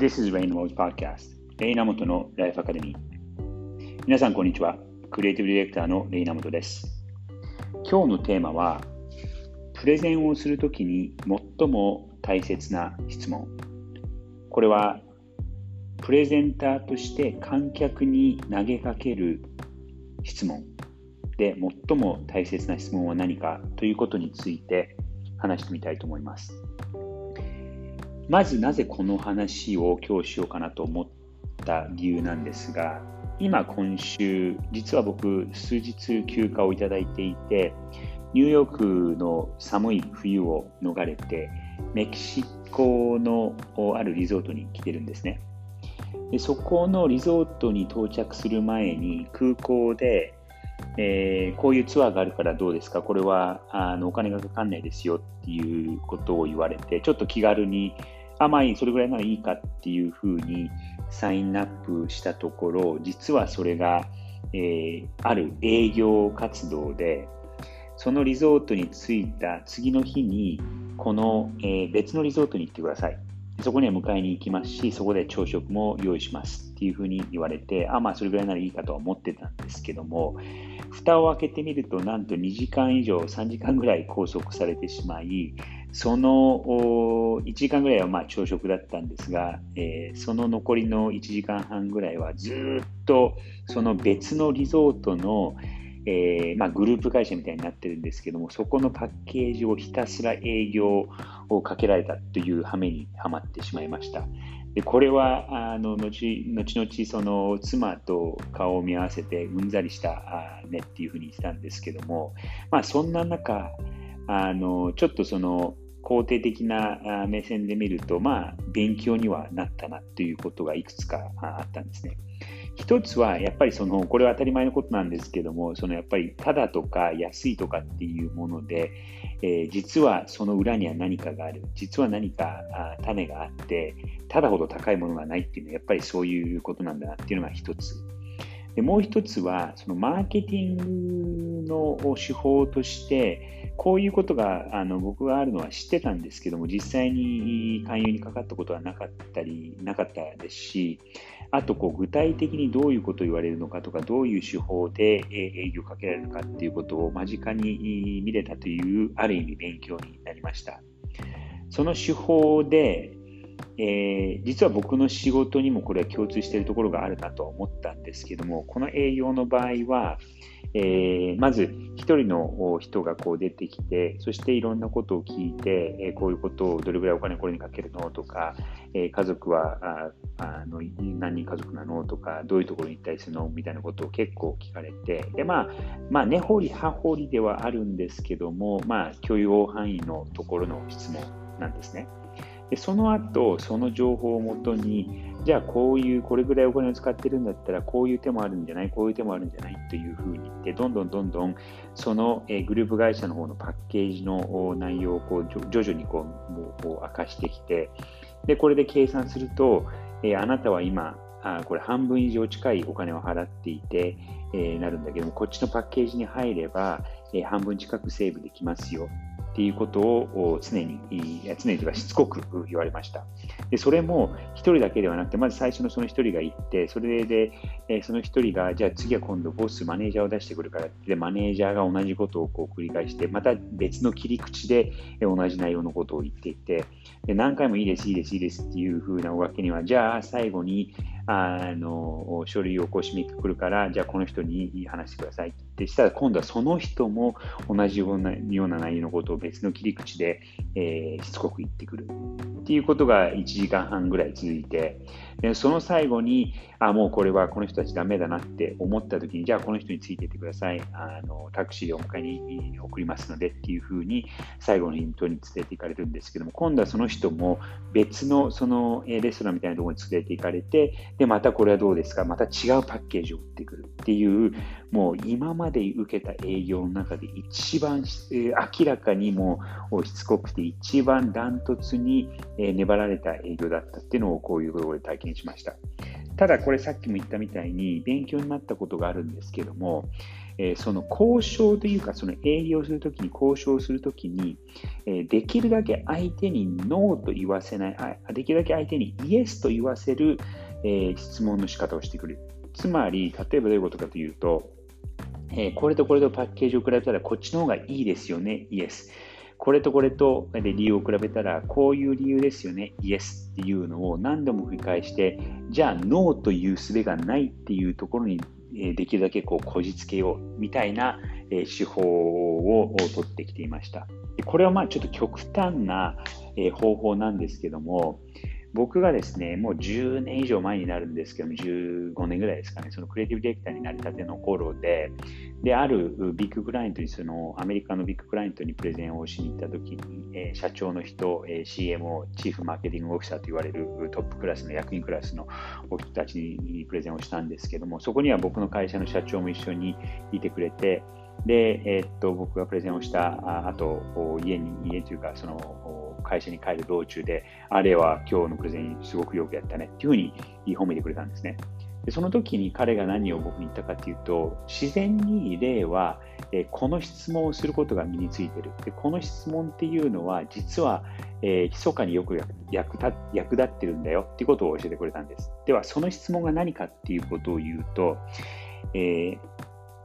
This is Rain Mode Podcast レイナモトのライフアカデミー皆さんこんにちは。クリエイティブディレクターのレイナモトです。今日のテーマはプレゼンをするときに最も大切な質問。これはプレゼンターとして観客に投げかける質問。で最も大切な質問は何かということについて話してみたいと思います。まずなぜこの話を今日しようかなと思った理由なんですが、今今週、実は僕数日休暇をいただいていて、ニューヨークの寒い冬を逃れて、メキシコのあるリゾートに来てるんですね。でそこのリゾートに到着する前に空港で、えー、こういうツアーがあるからどうですか？これはあのお金がかかんないですよっていうことを言われてちょっと気軽にあ、まあいい、それぐらいならいいかっていうふうにサインアップしたところ、実はそれが、えー、ある営業活動で、そのリゾートに着いた次の日に、この、えー、別のリゾートに行ってください。そこには迎えに行きますし、そこで朝食も用意しますっていうふうに言われて、あ、まあそれぐらいならいいかと思ってたんですけども、蓋を開けてみると、なんと2時間以上、3時間ぐらい拘束されてしまい、その1時間ぐらいはまあ朝食だったんですが、えー、その残りの1時間半ぐらいはずっとその別のリゾートの、えー、まあ、グループ会社みたいになってるんですけども、そこのパッケージをひたすら営業をかけられたという羽目にはまってしまいました。でこれはあの後々その妻と顔を見合わせてうんざりしたねっていうふうに言ってたんですけども、まあ、そんな中あのちょっとその肯定的な目線で見ると、まあ、勉強にはなったなということがいくつかあったんですね。一つは、やっぱりその、これは当たり前のことなんですけども、そのやっぱり、ただとか安いとかっていうもので、えー、実はその裏には何かがある。実は何か種があって、ただほど高いものがないっていうのは、やっぱりそういうことなんだなっていうのが一つ。でもう一つは、そのマーケティングの手法として、こういうことがあの僕があるのは知ってたんですけども、実際に勧誘にかかったことはなかったり、なかったですし、あとこう具体的にどういうことを言われるのかとか、どういう手法で営業をかけられるかっていうことを間近に見れたという、ある意味勉強になりました。その手法で、えー、実は僕の仕事にもこれは共通しているところがあるなと思ったんですけども、この営業の場合は、えー、まず1人の人がこう出てきて、そしていろんなことを聞いて、えー、こういうことをどれぐらいお金これにかけるのとか、え、家族はあの何人家族なのとか、どういうところに行ったりするのみたいなことを結構聞かれて、でまあ、まあ、根掘り葉掘りではあるんですけども、まあ、許容範囲のところの質問なんですね。でその後、その情報をもとに、じゃあこういう、これぐらいお金を使ってるんだったら、こういう手もあるんじゃない、こういう手もあるんじゃないというふうに言って、どんどんどんどん、その、グループ会社の方のパッケージの内容をこう徐々にこうもうこう明かしてきて、で、これで計算すると、えあなたは今、あこれ半分以上近いお金を払っていて、え、なるんだけども、こっちのパッケージに入れば、え、半分近くセーブできますよ。っていうことを常に、常にというかしつこく言われました。でそれも1人だけではなくて、まず最初のその1人が行って、それで、えその1人が、じゃあ次は今度ボス、マネージャーを出してくるからで、マネージャーが同じことをこう繰り返して、また別の切り口で同じ内容のことを言っていて、で何回もいいです、いいです、いいですっていう風なおわけには、じゃあ最後に、あの書類をこう締めくくるから、じゃあこの人に話してくださいってしたら、今度はその人も同じようなような内容のことを別の切り口で、えー、しつこく言ってくるっていうことが1時間半ぐらい続いて、その最後に、あ、もうこれはこの人たちダメだなって思った時に、じゃあこの人についていってください。あのタクシーでお迎えに送りますのでっていうふうに最後のヒントに連れて行かれるんですけども、今度はその人も別のそのレストランみたいなところに連れて行かれて、で、またこれはどうですか？また違うパッケージを売ってくるっていう、もう今まで受けた営業の中で一番、明らかにもうしつこくて一番ダントツに、粘られた営業だったっていうのをこういうところで体験しました。ただこれさっきも言ったみたいに勉強になったことがあるんですけども、えその交渉というか、その営業するときに、交渉するときに、えできるだけ相手にノーと言わせないあ、できるだけ相手にイエスと言わせる、え質問の仕方をしてくる。つまり、例えばどういうことかというと、えこれとこれとパッケージを比べたらこっちの方がいいですよね、イエス。これとこれとで理由を比べたら、こういう理由ですよね、イエスっていうのを何度も繰り返して、じゃあ、ノーという術がないっていうところにできるだけこうこじつけようみたいな手法を取ってきていました。これはまあちょっと極端な方法なんですけども、僕がですね、もう10年以上前になるんですけども、15年ぐらいですかね、そのクリエイティブディレクターになりたての頃で、で、あるビッグクライアントに、そのアメリカのビッグクライアントにプレゼンをしに行った時に、えー、社長の人、えー、CMO、チーフマーケティングオフィサーと言われるトップクラスの役員クラスのお人たちにプレゼンをしたんですけども、そこには僕の会社の社長も一緒にいてくれて、で、えー、っと、僕がプレゼンをした後、家に、家というか、その、会社に帰る道中で、あれは今日のプレゼンすごくよくやったねっていうふうに褒めてくれたんですね。でその時に彼が何を僕に言ったかというと、自然に例は、えこの質問をすることが身についている。でこの質問っていうのは、実は、えー、密かによく役立役立ってるんだよっていうことを教えてくれたんです。では、その質問が何かっていうことを言うと、えー、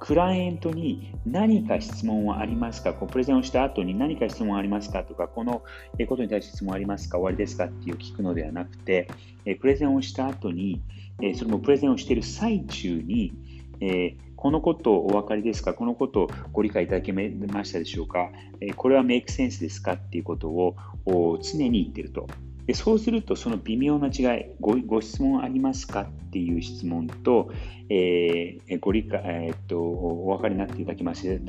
クライアントに何か質問はありますか？こうプレゼンをした後に何か質問ありますか？とか、このことに対して質問ありますか？終わりですか？っていう聞くのではなくて、プレゼンをした後に、それもプレゼンをしている最中に、このことお分かりですか？このことをご理解いただけましたでしょうか？これはメイクセンスですか？っていうことを常に言っていると。でそうすると、その微妙な違いご、ご質問ありますかっていう質問と、えー、ご理解、えー、っと、お分かりになっていただきまして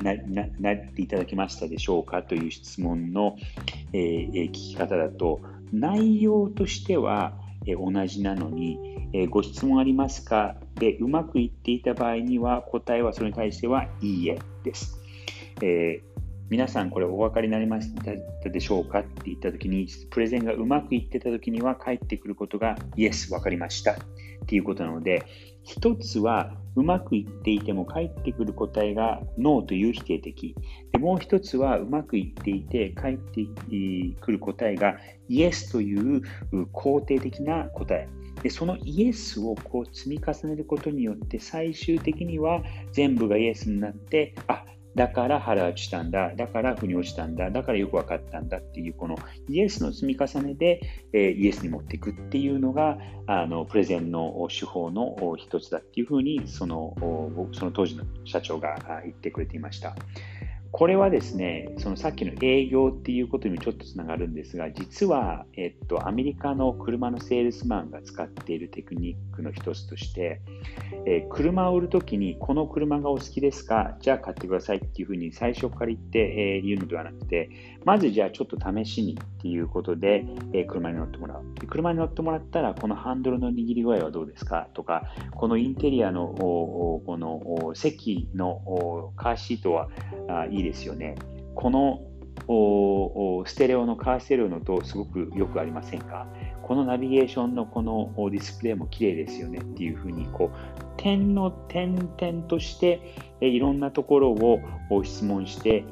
なななっていただけましたでしょうかという質問の、えー、聞き方だと、内容としては、え同じなのに、えご質問ありますかでうまくいっていた場合には答えはそれに対してはいいえです。え皆さんこれお分かりになりましたでしょうかって言ったときに、プレゼンがうまくいってたときには返ってくることが Yes、分かりましたっていうことなので、一つはうまくいっていても返ってくる答えが No という否定的。でもう一つはうまくいっていて返ってくる答えが Yes という肯定的な答え。でそのイエスをこう積み重ねることによって最終的には全部がイエスになってあだから腹落ちしたんだ、だから腑に落ちたんだ、だからよく分かったんだっていう、このイエスの積み重ねで、え、イエスに持っていくっていうのが、あのプレゼンの手法の一つだっていうふうにその、その当時の社長が言ってくれていました。これはですね、そのさっきの営業っていうことにもちょっとつながるんですが、実は、えっと、アメリカの車のセールスマンが使っているテクニックの一つとして、えー、車を売るときに、この車がお好きですか？じゃあ買ってくださいっていうふうに最初から言って、えー、言うのではなくて、まずじゃあちょっと試しにっていうことで、えー、車に乗ってもらう。車に乗ってもらったら、このハンドルの握り具合はどうですか？とか、このインテリアのこの席のカーシートはいいいですよね。このステレオのカーステレオのとすごくよくありませんか？このナビゲーションのこのディスプレイも綺麗ですよねっていうふうにこう点の点々としていろんなところを質問して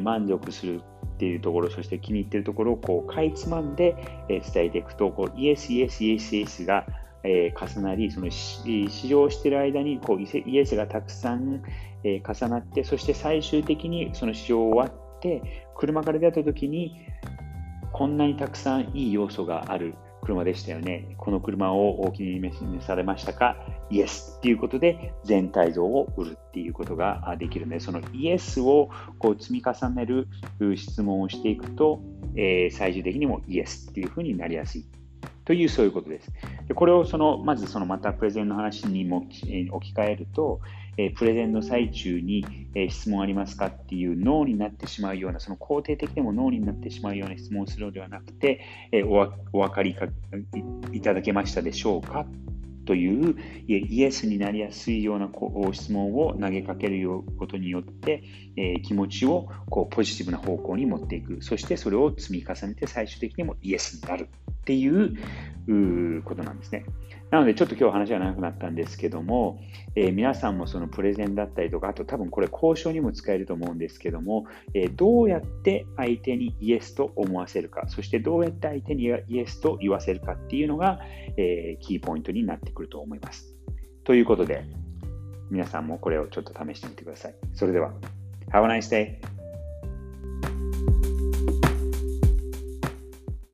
満足するっていうところそして気に入ってるところをこうかいつまんで伝えていくとこうイエスイエスイエスイエスがえー、重なり、その試乗している間にこうイエスがたくさん、えー、重なって、そして最終的にその試乗終わって、車から出た時に、こんなにたくさんいい要素がある車でしたよね。この車を大きに召されましたか？イエスっていうことで全体像を売るっていうことができるので、そのイエスをこう積み重ねる質問をしていくと、えー、最終的にもイエスっていうふうになりやすいというそういうことです。でこれをそのまずそのまたプレゼンの話にも置き換えると、えプレゼンの最中に、え質問ありますかっていう脳になってしまうような、その肯定的でも脳になってしまうような質問をするのではなくて、えお分かりいただけましたでしょうかというイエスになりやすいような質問を投げかけることによって、え気持ちをこうポジティブな方向に持っていく。そしてそれを積み重ねて最終的にもイエスになるっていうことなんですね。なので、ちょっと今日話が長くなったんですけども、えー、皆さんもそのプレゼンだったりとか、あと多分これ交渉にも使えると思うんですけども、えー、どうやって相手にイエスと思わせるか、そしてどうやって相手にイエスと言わせるかっていうのが、え、キーポイントになってくると思います。ということで、皆さんもこれをちょっと試してみてください。それでは、Have a nice day!